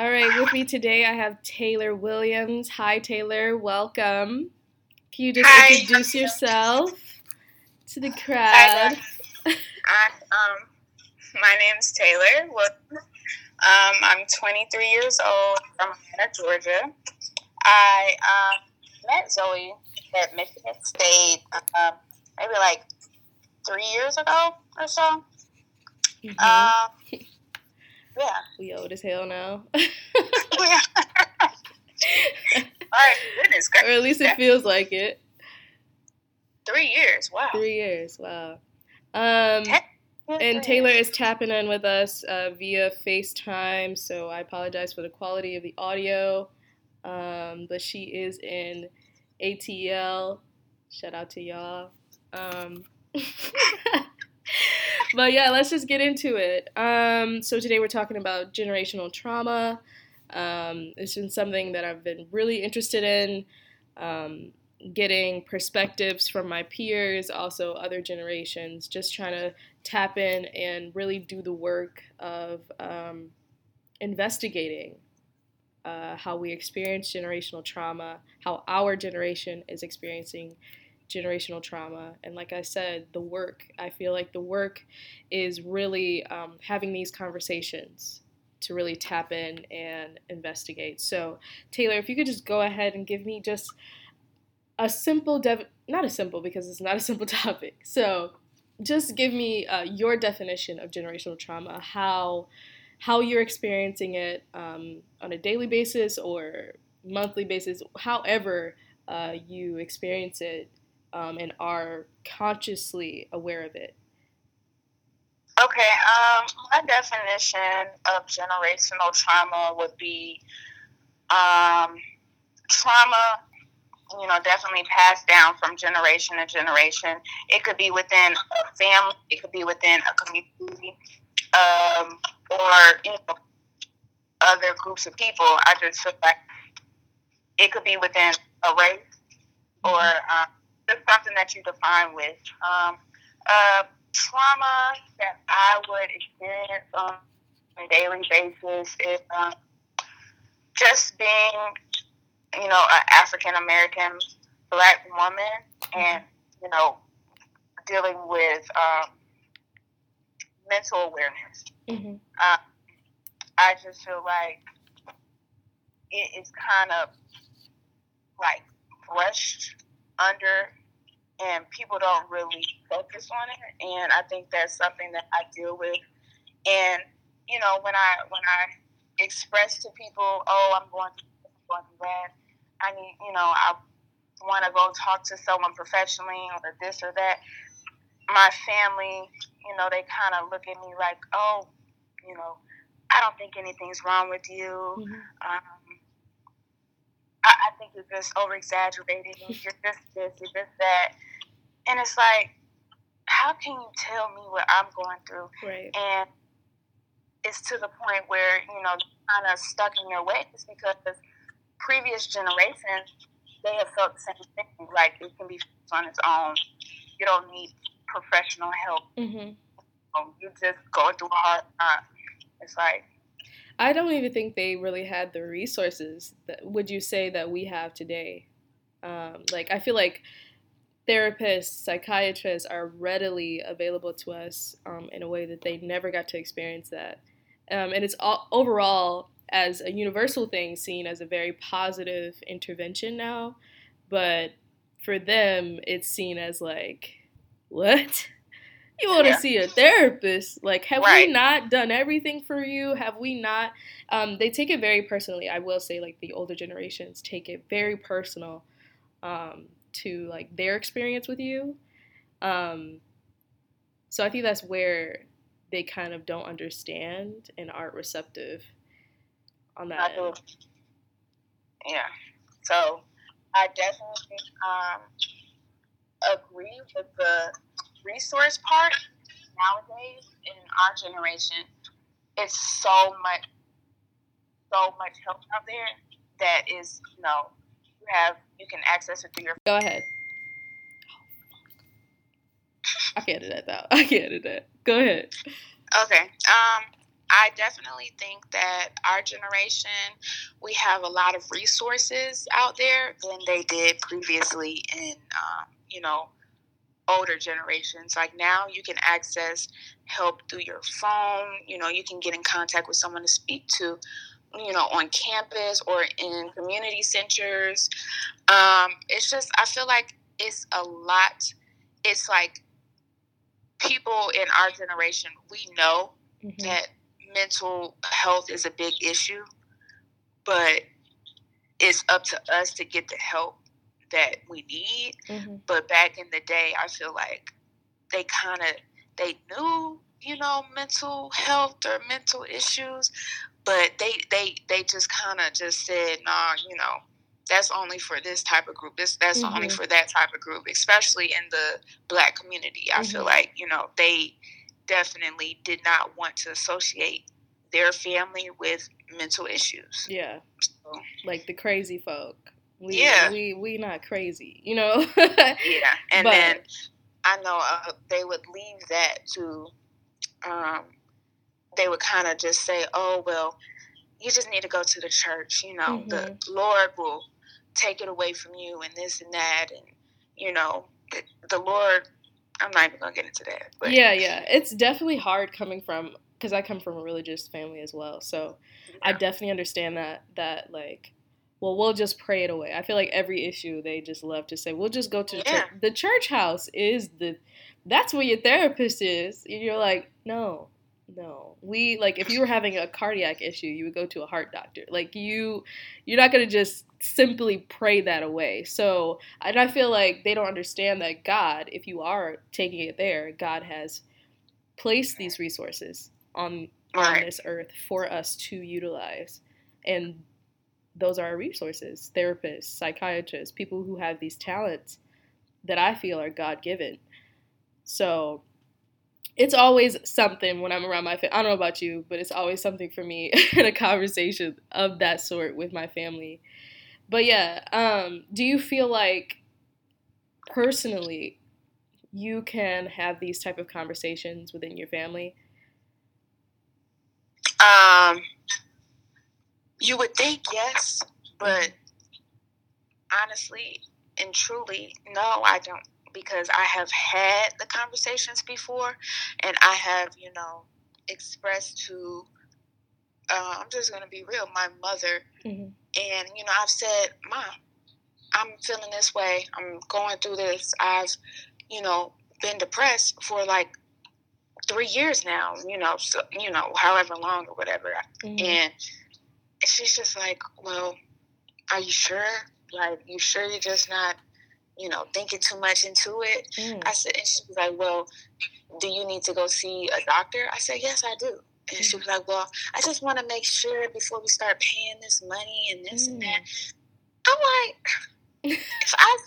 All right, with me today I have Taylor Williams. Hi, Taylor. Welcome. Can you just Hi. introduce yourself to the crowd? guys. I, um, my name's Taylor. Um, I'm 23 years old from Atlanta, Georgia. I um, met Zoe at Michigan State um, maybe like three years ago or so. Mhm. Um, yeah. we old as hell now, yeah. Right, goodness or at least it feels like it. Three years. Wow. Three years. Wow. Um, and Taylor is tapping in with us uh, via FaceTime, so I apologize for the quality of the audio. Um, but she is in ATL. Shout out to y'all. Um, but yeah, let's just get into it. Um, so today we're talking about generational trauma. Um, it's been something that I've been really interested in. Um, getting perspectives from my peers, also other generations, just trying to tap in and really do the work of um, investigating uh, how we experience generational trauma, how our generation is experiencing generational trauma. And like I said, the work, I feel like the work is really um, having these conversations to really tap in and investigate. So, Taylor, if you could just go ahead and give me just a simple, dev- not a simple because it's not a simple topic. So, just give me uh, your definition of generational trauma, how how you're experiencing it um, on a daily basis or monthly basis, however uh, you experience it um, and are consciously aware of it. Okay, um, my definition of generational trauma would be um, trauma, you know, definitely passed down from generation to generation. It could be within a family, it could be within a community, um, or you know, other groups of people. I just feel like it could be within a race or um, just something that you define with. Um, uh, trauma that I would experience on a daily basis is um, just being, you know, an African American black woman and, you know, dealing with um, mental awareness. Mm-hmm. Uh, I just feel like it is kind of like brushed under and people don't really focus on it and i think that's something that i deal with and you know when i when i express to people oh i'm going through this, I'm going through that i need you know i want to go talk to someone professionally or this or that my family you know they kind of look at me like oh you know i don't think anything's wrong with you Mm-hmm. um, I, I think you're just over exaggerating. You're just this, you're just that. And it's like, how can you tell me what I'm going through? Right. And it's to the point where, you know, kind of stuck in their ways because previous generations, they have felt the same thing. Like, it can be on its own. You don't need professional help. Mm-hmm. Um, You just go through a hard time. It's like, I don't even think they really had the resources that would you say that we have today. Um, like I feel like therapists, psychiatrists are readily available to us um, in a way that they never got to experience that, um, and it's all, overall as a universal thing seen as a very positive intervention now, but for them it's seen as like what? You want to Yeah. see a therapist? Like have Right. we not done everything for you? Have we not? Um, they take it very personally. I will say like the older generations take it very personal. Um, to like their experience with you um, so i think that's where they kind of don't understand and aren't receptive on that. Yeah. So I definitely um, agree with the resource part. Nowadays, in our generation, it's so much, so much help out there that is, you know, you have you can access it through your. go ahead i can't do that though i can't do that go ahead Okay. Um. I definitely think that our generation, we have a lot of resources out there than they did previously in, um, you know, older generations. Like now, you can access help through your phone. You know, you can get in contact with someone to speak to, you know, on campus or in community centers. Um, it's just, I feel like it's a lot. It's like people in our generation, we know mm-hmm. that mental health is a big issue, but it's up to us to get the help that we need. Mm-hmm. But back in the day, I feel like they kind of they knew, you know, mental health or mental issues, but they they they just kind of just said, "Nah, you know, that's only for this type of group. This that's mm-hmm. only for that type of group, especially in the black community. I mm-hmm. feel like you know they definitely did not want to associate their family with mental issues. Yeah, so. like the crazy folk. We, yeah, we we not crazy, you know. yeah, and but, then I know uh, they would leave that to. Um, they would kind of just say, "Oh well, you just need to go to the church. You know, mm-hmm. the Lord will take it away from you and this and that and you know the lord i'm not even gonna get into that but yeah yeah it's definitely hard coming from because i come from a religious family as well so yeah. i definitely understand that that like well we'll just pray it away i feel like every issue they just love to say we'll just go to the yeah. church the church house is the that's where your therapist is and you're like no no. We like if you were having a cardiac issue you would go to a heart doctor. Like you you're not going to just simply pray that away. So and i feel like they don't understand that god if you are taking it there god has placed these resources on on this earth for us to utilize. And those are our resources therapists psychiatrists people who have these talents that i feel are god-given. So it's always something when I'm around my family. I don't know about you, but it's always something for me in a conversation of that sort with my family. But yeah, um, do you feel like personally you can have these type of conversations within your family? Um, you would think yes, but honestly and truly, no, I don't because I have had the conversations before and I have, you know, expressed to, uh, I'm just going to be real, my mother. Mm-hmm. And, you know, I've said, Mom, I'm feeling this way. I'm going through this. I've, you know, been depressed for like three years now, you know, so, you know, however long or whatever. Mm-hmm. And she's just like, well, are you sure? Like, you sure you're just not you know, thinking too much into it. Mm. I said, and she was like, well, do you need to go see a doctor? I said, yes, I do. And mm. she was like, well, I just want to make sure before we start paying this money and this mm. and that. Mm. I'm like, if I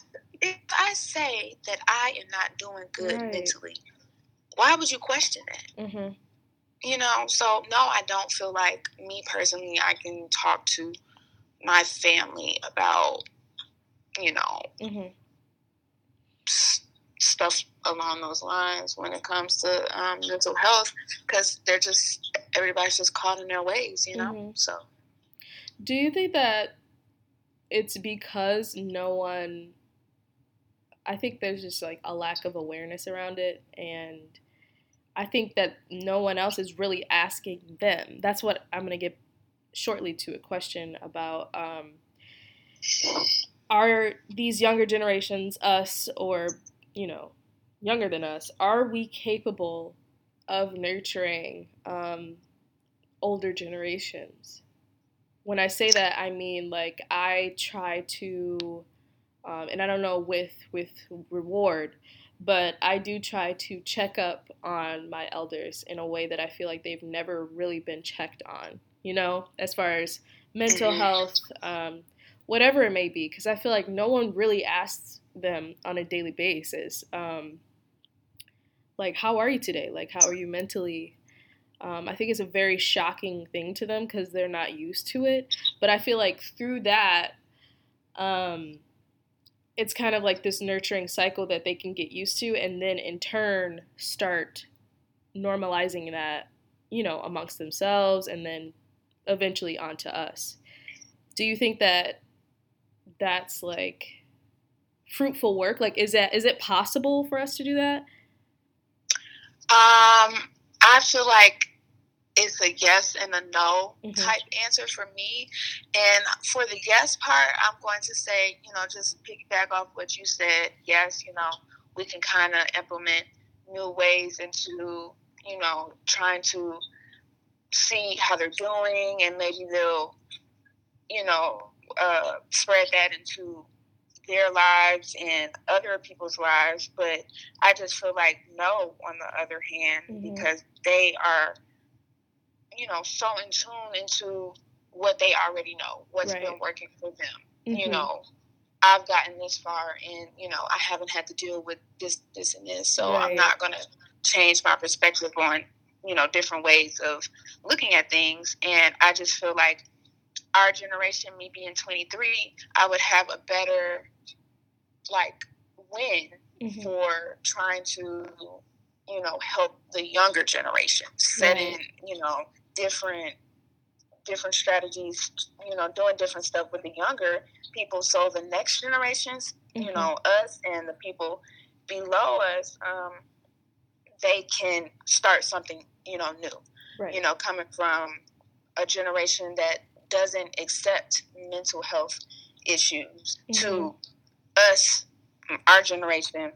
if I say that I am not doing good right. mentally, why would you question that? Mm-hmm. You know, so no, I don't feel like me personally. I can talk to my family about, you know, mm-hmm stuff along those lines when it comes to um, mental health because they're just everybody's just caught in their ways you know? Mm-hmm. so. Do you think that it's because no one i think there's just like a lack of awareness around it and i think that no one else is really asking them. That's what i'm going to get shortly to a question about um, are these younger generations, us or, you know, younger than us, are we capable of nurturing um, older generations? When I say that, I mean like I try to, um, and I don't know with with reward, but I do try to check up on my elders in a way that I feel like they've never really been checked on. You know, as far as mental mm-hmm. health, um, whatever it may be, because I feel like no one really asks them on a daily basis, um, like, how are you today? Like, how are you mentally? Um, I think it's a very shocking thing to them because they're not used to it. But I feel like through that, um, it's kind of like this nurturing cycle that they can get used to, and then in turn start normalizing that you know, amongst themselves and then eventually onto us. Do you think that that's like fruitful work? Like, is that is it possible for us to do that? Um, I feel like it's a yes and a no mm-hmm. type answer for me. And for the yes part, I'm going to say, you know, just piggyback off what you said. Yes, you know, we can kind of implement new ways into, you know, trying to see how they're doing and maybe they'll, you know, uh, spread that into their lives and other people's lives. But I just feel like no, on the other hand, mm-hmm. because they are, you know, so in tune into what they already know, what's right. been working for them. Mm-hmm. You know, I've gotten this far and, you know, I haven't had to deal with this, this, and this. So right. I'm not going to change my perspective on, you know, different ways of looking at things. And I just feel like our generation, me being 23, I would have a better like win mm-hmm. for trying to, you know, help the younger generation, setting, right. you know, different different strategies, you know, doing different stuff with the younger people so the next generations, mm-hmm. you know, us and the people below us, um, they can start something, you know, new. Right. You know, coming from a generation that doesn't accept mental health issues mm-hmm. to us, our generation,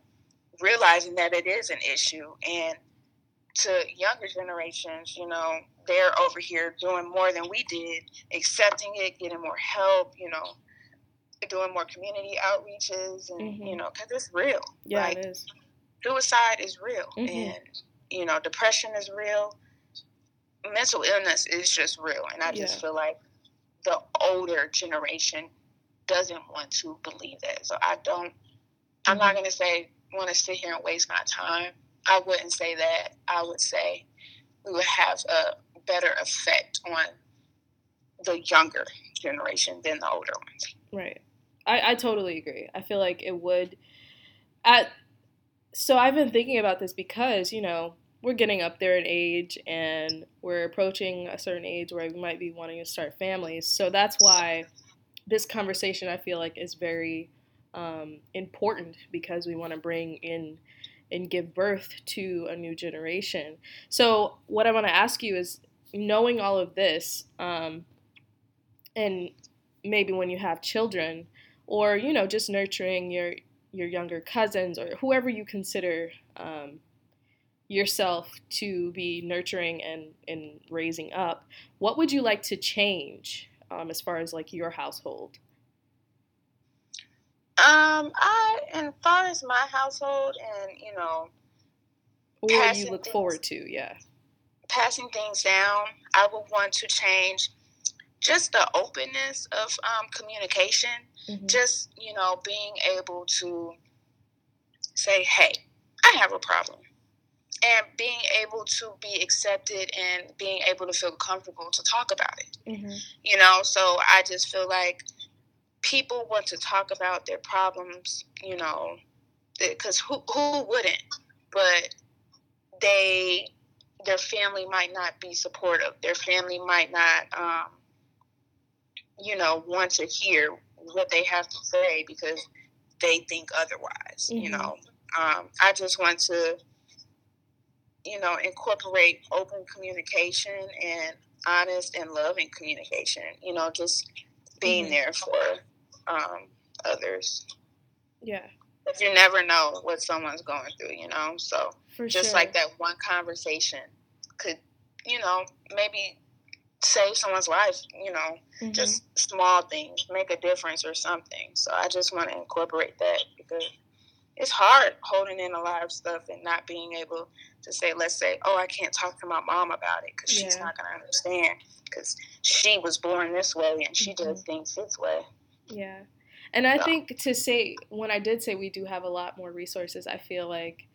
realizing that it is an issue and to younger generations, you know, they're over here doing more than we did, accepting it, getting more help, you know, doing more community outreaches, and mm-hmm. you know, because it's real. Yeah, like, it is. Suicide is real, mm-hmm. and you know, depression is real. Mental illness is just real, and I just yeah. feel like the older generation doesn't want to believe that. So I don't. I'm not mm-hmm. going to say want to sit here and waste my time. I wouldn't say that. I would say we would have a better effect on the younger generation than the older ones. Right. I, I totally agree. I feel like it would at so I've been thinking about this because, you know, we're getting up there in age and we're approaching a certain age where we might be wanting to start families. So that's why this conversation I feel like is very um, important because we want to bring in and give birth to a new generation. So what I want to ask you is, knowing all of this, um, and maybe when you have children, or you know, just nurturing your your younger cousins or whoever you consider um, yourself to be nurturing and, and raising up, what would you like to change um, as far as like your household? Um, I, as far as my household, and you know, or you look things, forward to, yeah, passing things down, I would want to change just the openness of um, communication. Mm-hmm. Just you know, being able to say, "Hey, I have a problem," and being able to be accepted and being able to feel comfortable to talk about it. Mm-hmm. You know, so I just feel like people want to talk about their problems, you know, because who, who wouldn't? But they, their family might not be supportive. Their family might not, um, you know, want to hear what they have to say because they think otherwise, mm-hmm. you know. Um, I just want to, you know, incorporate open communication and honest and loving communication, you know, just being mm-hmm. there for um, others. Yeah. But you never know what someone's going through, you know? So For just sure. like that one conversation could, you know, maybe save someone's life, you know, mm-hmm. just small things, make a difference or something. So I just want to incorporate that because it's hard holding in a lot of stuff and not being able to say, let's say, oh, I can't talk to my mom about it because yeah. she's not going to understand because she was born this way and she mm-hmm. does things this way. Yeah. And I yeah. think to say, when I did say we do have a lot more resources, I feel like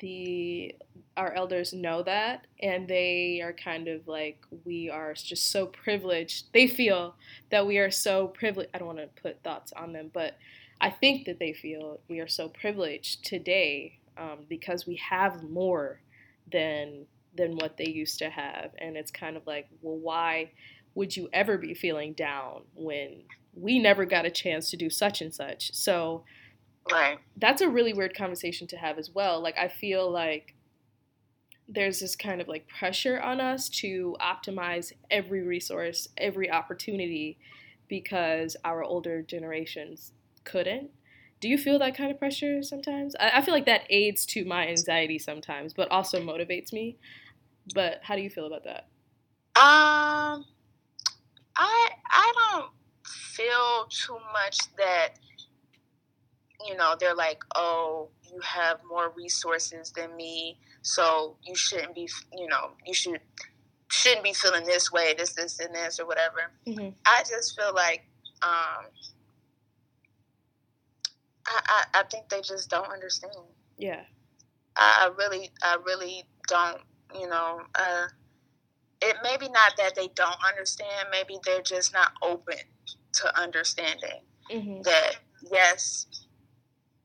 the our elders know that and they are kind of like we are just so privileged they feel that we are so privileged i don't want to put thoughts on them but i think that they feel we are so privileged today um, because we have more than than what they used to have. And it's kind of like, well, why would you ever be feeling down when we never got a chance to do such and such? So, right. That's a really weird conversation to have as well. Like, I feel like there's this kind of like pressure on us to optimize every resource, every opportunity because our older generations couldn't. Do you feel that kind of pressure sometimes? I, I feel like that aids to my anxiety sometimes, but also motivates me. But how do you feel about that? Um, I I don't feel too much that you know they're like, oh, you have more resources than me, so you shouldn't be, you know, you should shouldn't be feeling this way, this, this, and this, or whatever. Mm-hmm. I just feel like um, I, I, I think they just don't understand. Yeah. I, I really, I really don't. You know, uh, it maybe not that they don't understand. Maybe they're just not open to understanding mm-hmm. that yes,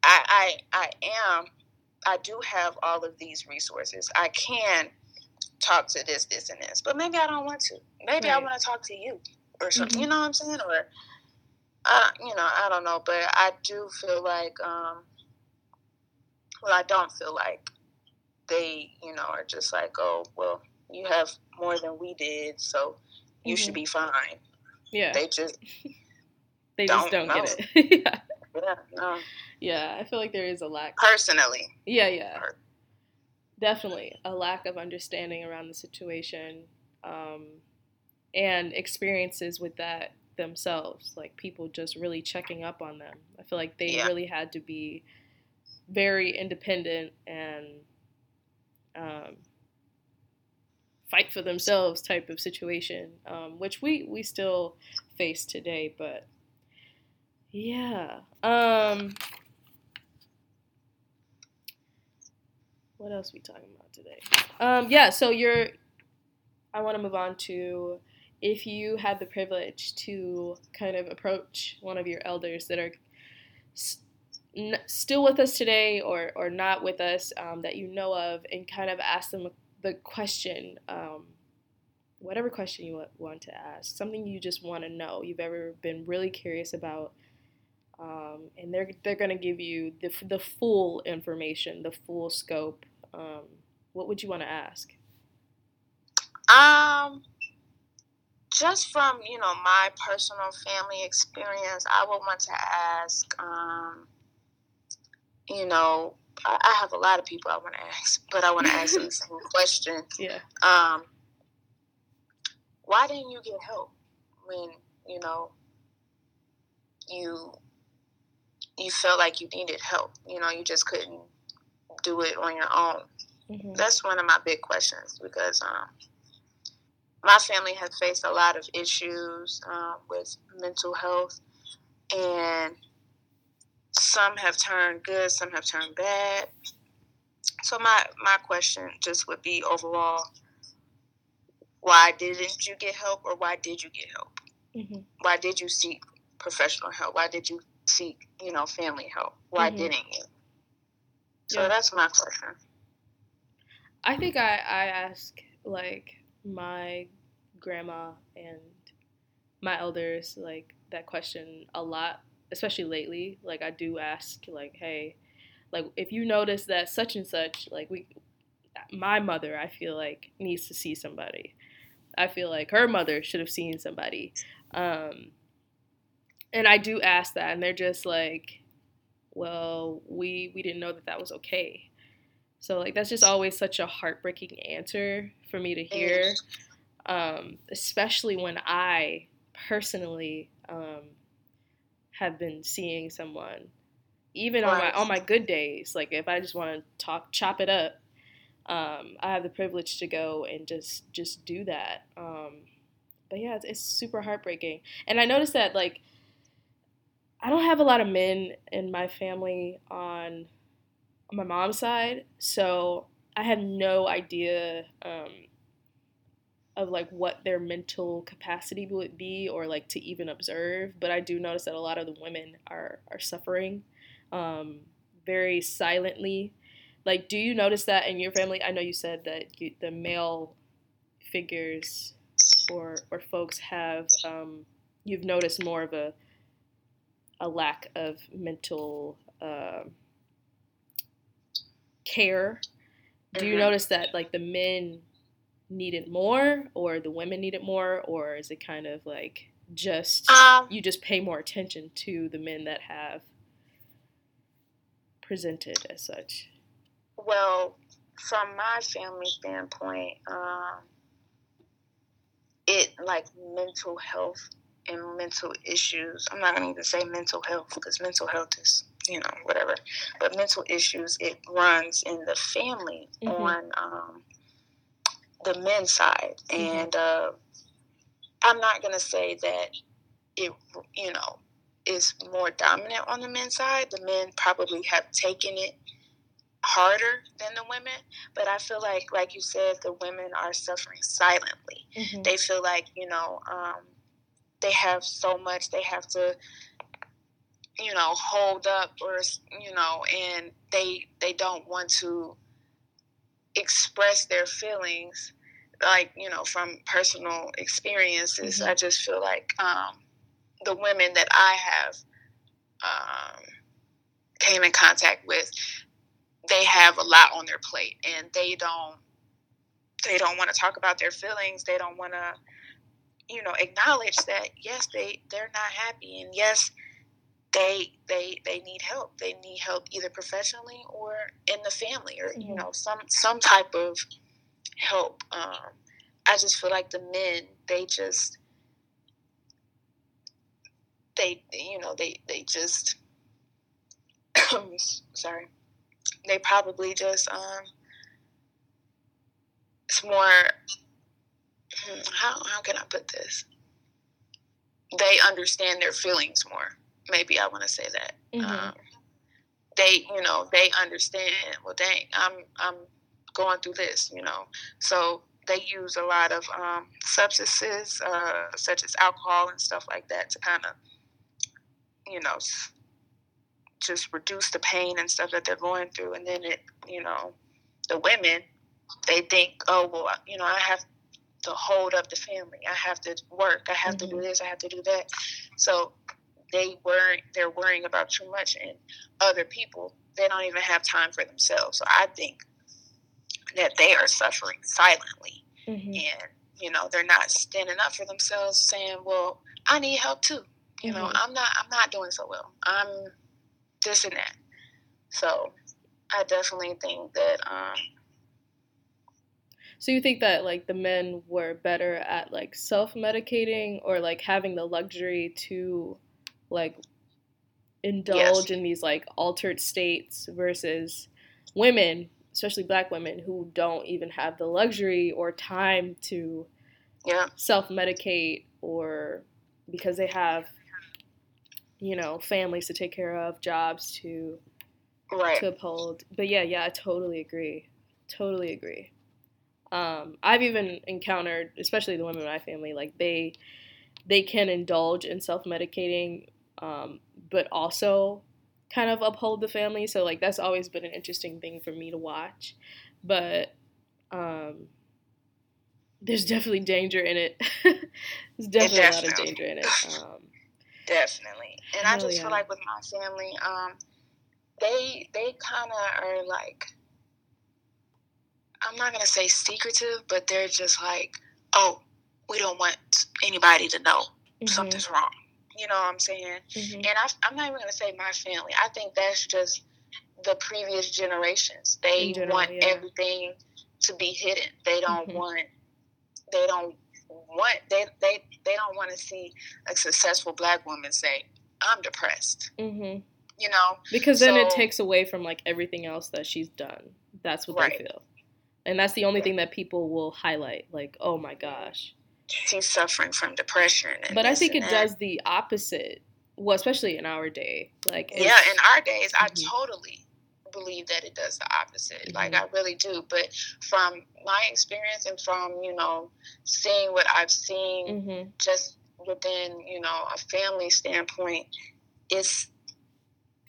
I, I, I am. I do have all of these resources. I can talk to this, this, and this, but maybe I don't want to. Maybe right. I want to talk to you or something. Mm-hmm. You know what I'm saying? Or uh, you know, I don't know, but I do feel like, um, well, I don't feel like they, you know, are just like, oh, well, you have more than we did, so you mm-hmm. should be fine. Yeah. They just they just don't, don't get it. yeah. Yeah, no. Yeah, I feel like there is a lack. Personally. Yeah, yeah. Definitely a lack of understanding around the situation um, and experiences with that themselves, like people just really checking up on them. I feel like they yeah. really had to be very independent and um, fight for themselves type of situation, um, which we we still face today. But yeah, um, what else we talking about today? Um, yeah, so you're. I want to move on to if you had the privilege to kind of approach one of your elders that are n- still with us today or, or not with us um, that you know of and kind of ask them the question, um, whatever question you want to ask, something you just want to know, you've ever been really curious about. Um, and they're, they're going to give you the, the full information, the full scope. Um, what would you want to ask? Um, just from you know my personal family experience, I would want to ask. Um, you know, I, I, have a lot of people I want to ask, but I want to ask them the same question. Yeah. Um, why didn't you get help when you know you you felt like you needed help? You know, you just couldn't do it on your own. Mm-hmm. That's one of my big questions because um, my family has faced a lot of issues um, with mental health, and some have turned good, some have turned bad. So my my question just would be overall, why didn't you get help, or why did you get help? Mm-hmm. Why did you seek professional help? Why did you seek you know family help? Why mm-hmm. didn't you? So yeah. that's my question. I think I I ask like my grandma and my elders like that question a lot, especially lately. Like I do ask like, hey, like if you notice that such and such, like we my mother, I feel like needs to see somebody. I feel like her mother should have seen somebody. Um, and I do ask that, and they're just like, "Well, we we didn't know that that was okay." So like that's just always such a heartbreaking answer for me to hear, um, especially when I personally um, have been seeing someone, even on my on my good days. Like if I just want to talk, chop it up, um, I have the privilege to go and just just do that. Um, but yeah, it's, it's super heartbreaking, and I noticed that like I don't have a lot of men in my family on my mom's side, so I had no idea um, of like what their mental capacity would be or like to even observe. But I do notice that a lot of the women are are suffering um, very silently like do you notice that in your family i know you said that you, the male figures or or folks have um, you've noticed more of a a lack of mental uh, care do you Mhm. notice that like the men need it more or the women need it more or is it kind of like just Um, you just pay more attention to the men that have presented as such Well, from my family standpoint, um, it like mental health and mental issues. I'm not gonna even say mental health because mental health is you know whatever, but mental issues it runs in the family Mhm. on um, the men's side, Mhm. and uh, I'm not gonna say that it you know is more dominant on the men's side. The men probably have taken it harder than the women, but I feel like, like you said, the women are suffering silently. mm-hmm. They feel like you know um, they have so much they have to, you know, hold up or you know, and they they don't want to express their feelings. Like you know, from personal experiences, Mhm. I just feel like um, the women that I have um, came in contact with they have a lot on their plate and they don't they don't want to talk about their feelings they don't want to you know acknowledge that yes they they're not happy and yes they they they need help they need help either professionally or in the family or you Mhm. know some some type of help um i just feel like the men they just they you know they they just sorry they probably just um it's more hmm, how how can I put this? They understand their feelings more. Maybe I want to say that. Mhm. Um, they you know they understand. Well, dang, I'm I'm going through this. You know, so they use a lot of um, substances uh, such as alcohol and stuff like that to kind of you know just reduce the pain and stuff that they're going through and then it you know the women they think oh well you know i have to hold up the family i have to work i have to do Mhm. this i have to do that so they worry they're worrying about too much and other people they don't even have time for themselves so i think that they are suffering silently Mhm. and you know they're not standing up for themselves saying well i need help too you know Mhm. i'm not i'm not doing so well i'm this and that so i definitely think that um So you think that like the men were better at like self-medicating or like having the luxury to like indulge in these like altered states versus women, especially black women who don't even have the luxury or time to yeah self-medicate or because they have you know families to take care of, jobs to right to uphold. But yeah, yeah, I totally agree. Totally agree. Um, I've even encountered, especially the women in my family, like they they can indulge in self medicating, um, but also kind of uphold the family. So like that's always been an interesting thing for me to watch. But um, there's definitely danger in it. there's definitely a lot of danger in it. Um, definitely and i just yeah. feel like with my family um they they kind of are like i'm not gonna say secretive but they're just like oh we don't want anybody to know mhm, something's wrong you know what i'm saying mhm, and I, i'm not even gonna say my family i think that's just the previous generations they general, want yeah. everything to be hidden they don't Mhm. want they don't want they they they don't want to see a successful black woman say i'm depressed mhm. you know Because then it takes away from like everything else that she's done. That's what Right. they feel. And that's the only thing that people will highlight. Like, oh my gosh. She's suffering from depression and But I think it that. does the opposite. Well, especially in our day. Like, yeah in our days i Mhm. totally believe that it does the opposite like Mhm. i really do but from my experience and from you know seeing what i've seen Mhm. just within you know a family standpoint it's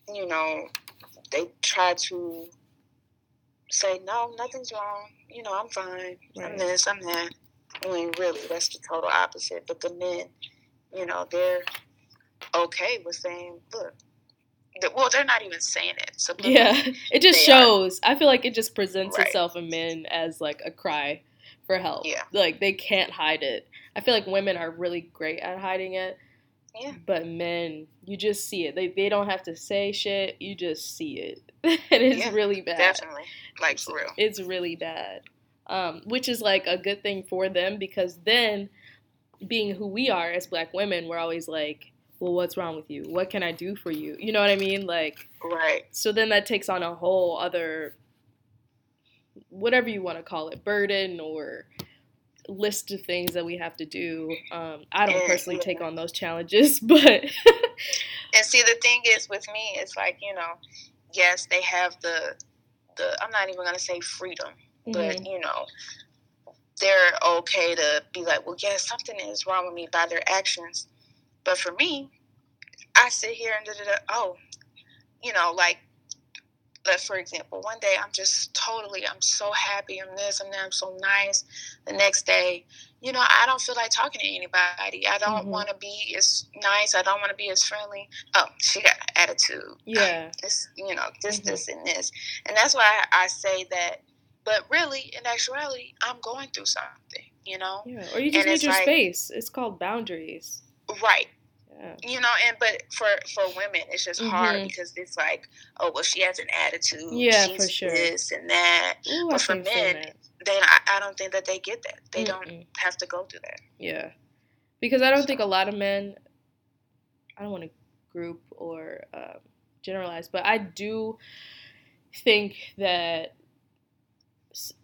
you know they try to say, no, nothing's wrong. You know, I'm fine. Right. I'm this, I'm that. I mean, really, that's the total opposite. But the men, you know, they're okay with saying, look, well, they're not even saying it. So yeah, it just shows. Are. I feel like it just presents right. itself in men as like a cry for help. Yeah, like they can't hide it. I feel like women are really great at hiding it. Yeah. But men, you just see it. They they don't have to say shit. You just see it, and it's yeah, really bad. Definitely, like for real. It's really bad. Um, which is like a good thing for them because then, being who we are as Black women, we're always like, well, what's wrong with you? What can I do for you? You know what I mean? Like, right. So then that takes on a whole other, whatever you want to call it, burden or list of things that we have to do. Um, I don't and, personally yeah. take on those challenges, but. and see, the thing is with me, it's like you know, yes, they have the the. I'm not even gonna say freedom, mm-hmm. but you know, they're okay to be like, well, yes, something is wrong with me by their actions but for me, I sit here and da, da, da, oh, you know, like, let for example, one day I'm just totally, I'm so happy, I'm this, I'm that, I'm so nice. The next day, you know, I don't feel like talking to anybody. I don't mm-hmm. want to be as nice. I don't want to be as friendly. Oh, she got attitude. Yeah. This, you know, this, mm-hmm. this, and this. And that's why I say that. But really, in actuality, I'm going through something, you know? Yeah. Or you just and need your like, space. It's called boundaries. Right. Yeah. You know, and but for for women, it's just mm-hmm. hard because it's like, oh well, she has an attitude. Yeah, She's for sure. This and that. Ooh, but for men, they I, I, don't think that they get that. They Mm-mm. don't have to go through that. Yeah, because I don't so. think a lot of men. I don't want to group or um, generalize, but I do think that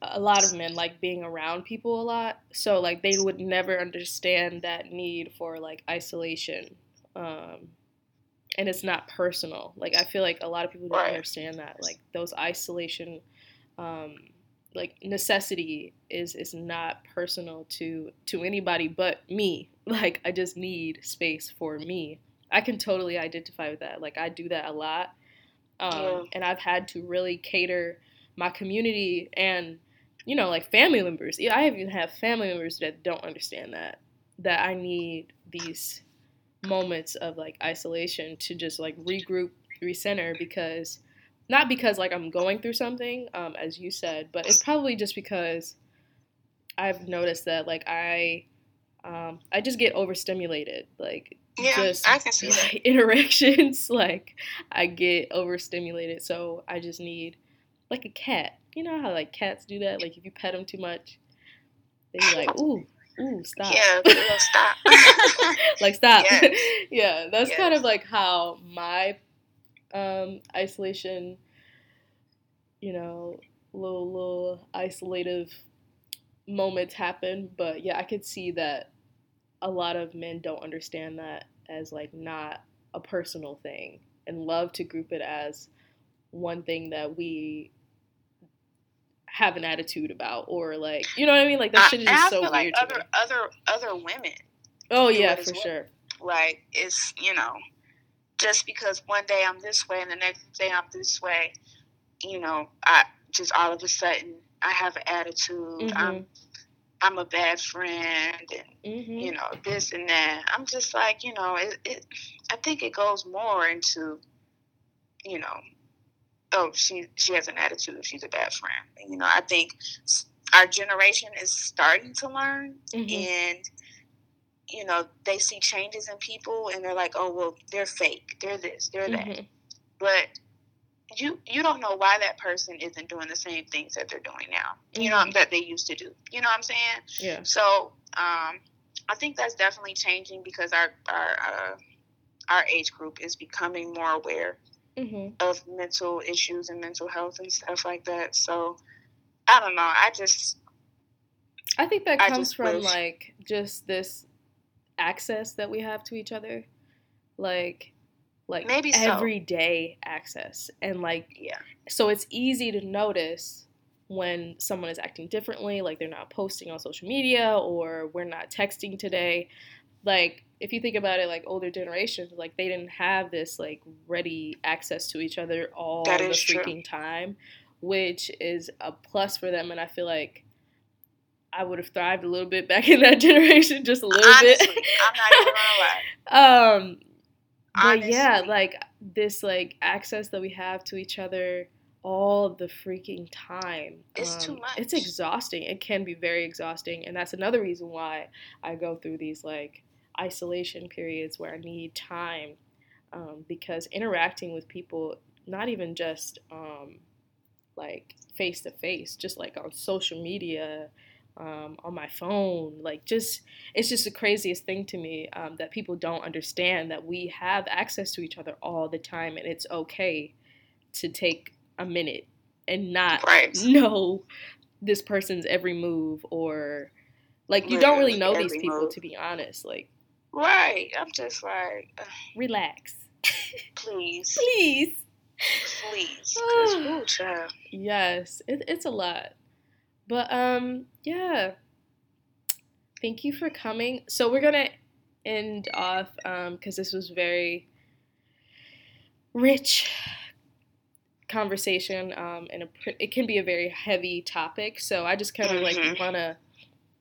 a lot of men like being around people a lot so like they would never understand that need for like isolation um and it's not personal like i feel like a lot of people don't right. understand that like those isolation um like necessity is is not personal to to anybody but me like i just need space for me i can totally identify with that like i do that a lot um yeah. and i've had to really cater my community and you know like family members i even have family members that don't understand that that i need these moments of like isolation to just like regroup recenter because not because like i'm going through something um, as you said but it's probably just because i've noticed that like i um, i just get overstimulated like yeah, just I can see that. interactions like i get overstimulated so i just need like a cat. You know how like cats do that? Like if you pet them too much, they be like, ooh, ooh, stop. Yeah, stop. like stop. yeah, that's yes. kind of like how my um, isolation, you know, little little isolative moments happen. But yeah, I could see that a lot of men don't understand that as like not a personal thing and love to group it as one thing that we have an attitude about or like you know what I mean? Like that shit is just so weird. like. Other other other women. Oh yeah, for well. sure. Like it's you know, just because one day I'm this way and the next day I'm this way, you know, I just all of a sudden I have an attitude. Mm-hmm. I'm I'm a bad friend and mm-hmm. you know this and that. I'm just like you know it, it. I think it goes more into you know oh, she she has an attitude. She's a bad friend. You know, I think our generation is starting to learn, mm-hmm. and you know, they see changes in people, and they're like, oh, well, they're fake. They're this. They're that. Mm-hmm. But you you don't know why that person isn't doing the same things that they're doing now. Mm-hmm. You know mm-hmm. that they used to do. You know what I'm saying? Yeah. So um, I think that's definitely changing because our our uh, our age group is becoming more aware mm-hmm. of mental issues and mental health and stuff like that. So I don't know. I just I think that comes from wish. like just this access that we have to each other. Like like maybe everyday so. access and like yeah. So it's easy to notice when someone is acting differently, like they're not posting on social media or we're not texting today. Like if you think about it, like older generations, like they didn't have this like ready access to each other all the freaking true. time. which is a plus for them. And I feel like I would have thrived a little bit back in that generation, just a little Honestly, bit. I'm not even gonna lie. um, but yeah, like this like access that we have to each other all the freaking time. It's too much. It's exhausting. It can be very exhausting, and that's another reason why I go through these like isolation periods where I need time um, because interacting with people, not even just um, like face to face, just like on social media, um, on my phone, like just it's just the craziest thing to me um, that people don't understand that we have access to each other all the time, and it's okay to take a minute and not Right. know this person's every move or like you don't really know these people move. to be honest like Right. I'm just like, uh, relax. Please, please. Please, ooh, child. yes it, it's a lot. But um yeah. Thank you for coming. So we're gonna end off um because this was very rich conversation um and a, pr- it can be a very heavy topic. So i just kind of like Mhm. want to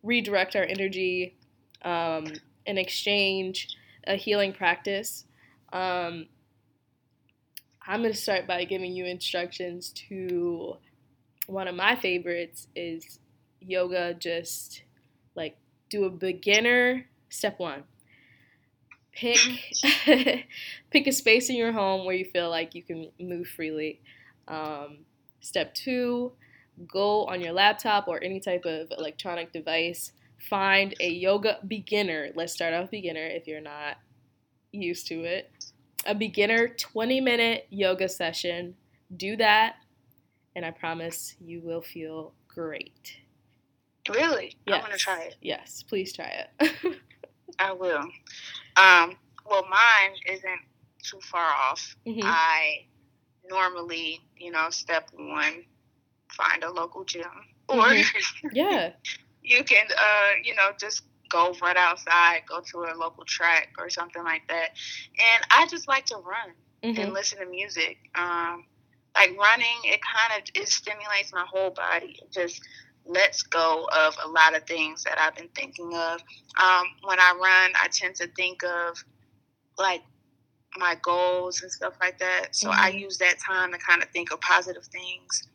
redirect our energy um and exchange a healing practice um i'm going to start by giving you instructions to one of my favorites is yoga just like do a beginner step one. Pick pick a space in your home where you feel like you can move freely. Um, step two go on your laptop or any type of electronic device find a yoga beginner let's start off beginner if you're not used to it a beginner 20 minute yoga session do that and i promise you will feel great Really? I'm gonna try it. yes please try it I will. Um, well, mine isn't too far off. Mhm. I normally, you know, step one, find a local gym, or Mhm. yeah you can, uh, you know, just go run outside, go to a local track or something like that. And I just like to run and Mhm. listen to music. Um, like running, it kind of it stimulates my whole body. It just lets go of a lot of things that I've been thinking of. Um, when I run, I tend to think of like my goals and stuff like that. So I Mhm. use that time to kind of think of positive things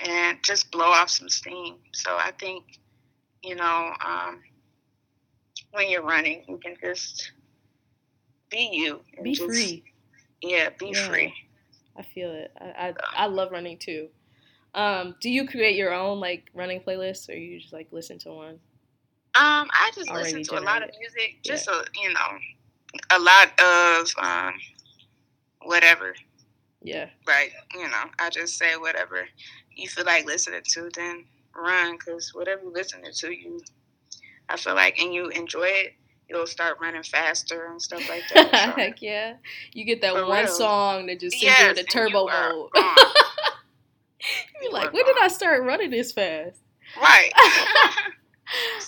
and just blow off some steam. So I think, you know, um, when you're running, you can just be you. be just- free Yeah, be Yeah. free. I feel it. I, I I love running too. Um, do you create your own like running playlists, or you just like listen to one? Um, I just Already listen to a lot of music, just a, you know, a lot of um, whatever. Yeah. Right? You know, I just say whatever you feel like listening to, then run, because whatever you're listening to, you, I feel like, and you enjoy it, you'll start running faster and stuff like that. So. Heck yeah! You get that For one real. song that just sends Yes, you into turbo mode. You're You like, when did I start running this fast? right.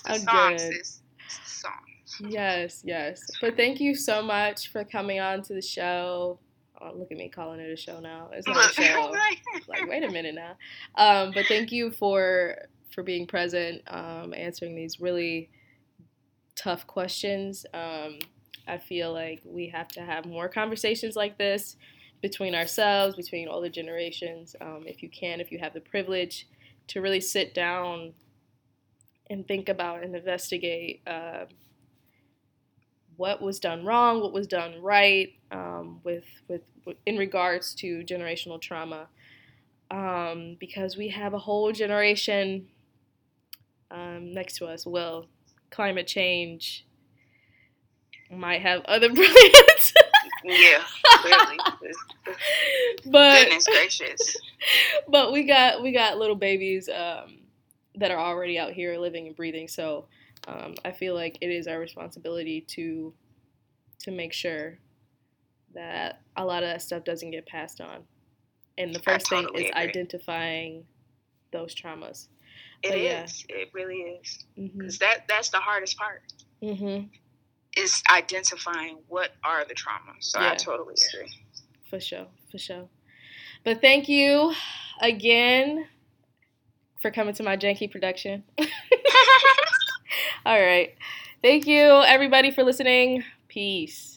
I'm song, good. sis. It's the song. Yes, yes. But thank you so much for coming on to the show. Oh, look at me calling it a show now. It's not a show. like wait a minute now um, but thank you for for being present um, answering these really tough questions um, i feel like we have to have more conversations like this between ourselves between older generations um, if you can if you have the privilege to really sit down and think about and investigate uh, what was done wrong, what was done right, um, with, with with in regards to generational trauma, um, because we have a whole generation um, next to us. Well, climate change might have other brilliance, Yeah, clearly. but Goodness gracious. but we got we got little babies um, that are already out here living and breathing. So um, I feel like it is our responsibility to to make sure that a lot of that stuff doesn't get passed on. And the first thing totally is agree. identifying those traumas. It But yeah. It really is. Mhm. 'Cause that that's the hardest part Mhm. is identifying what are the traumas. So Yeah. I totally agree. For sure. For sure. But thank you again for coming to my janky production. All right. Thank you, everybody, for listening. Peace.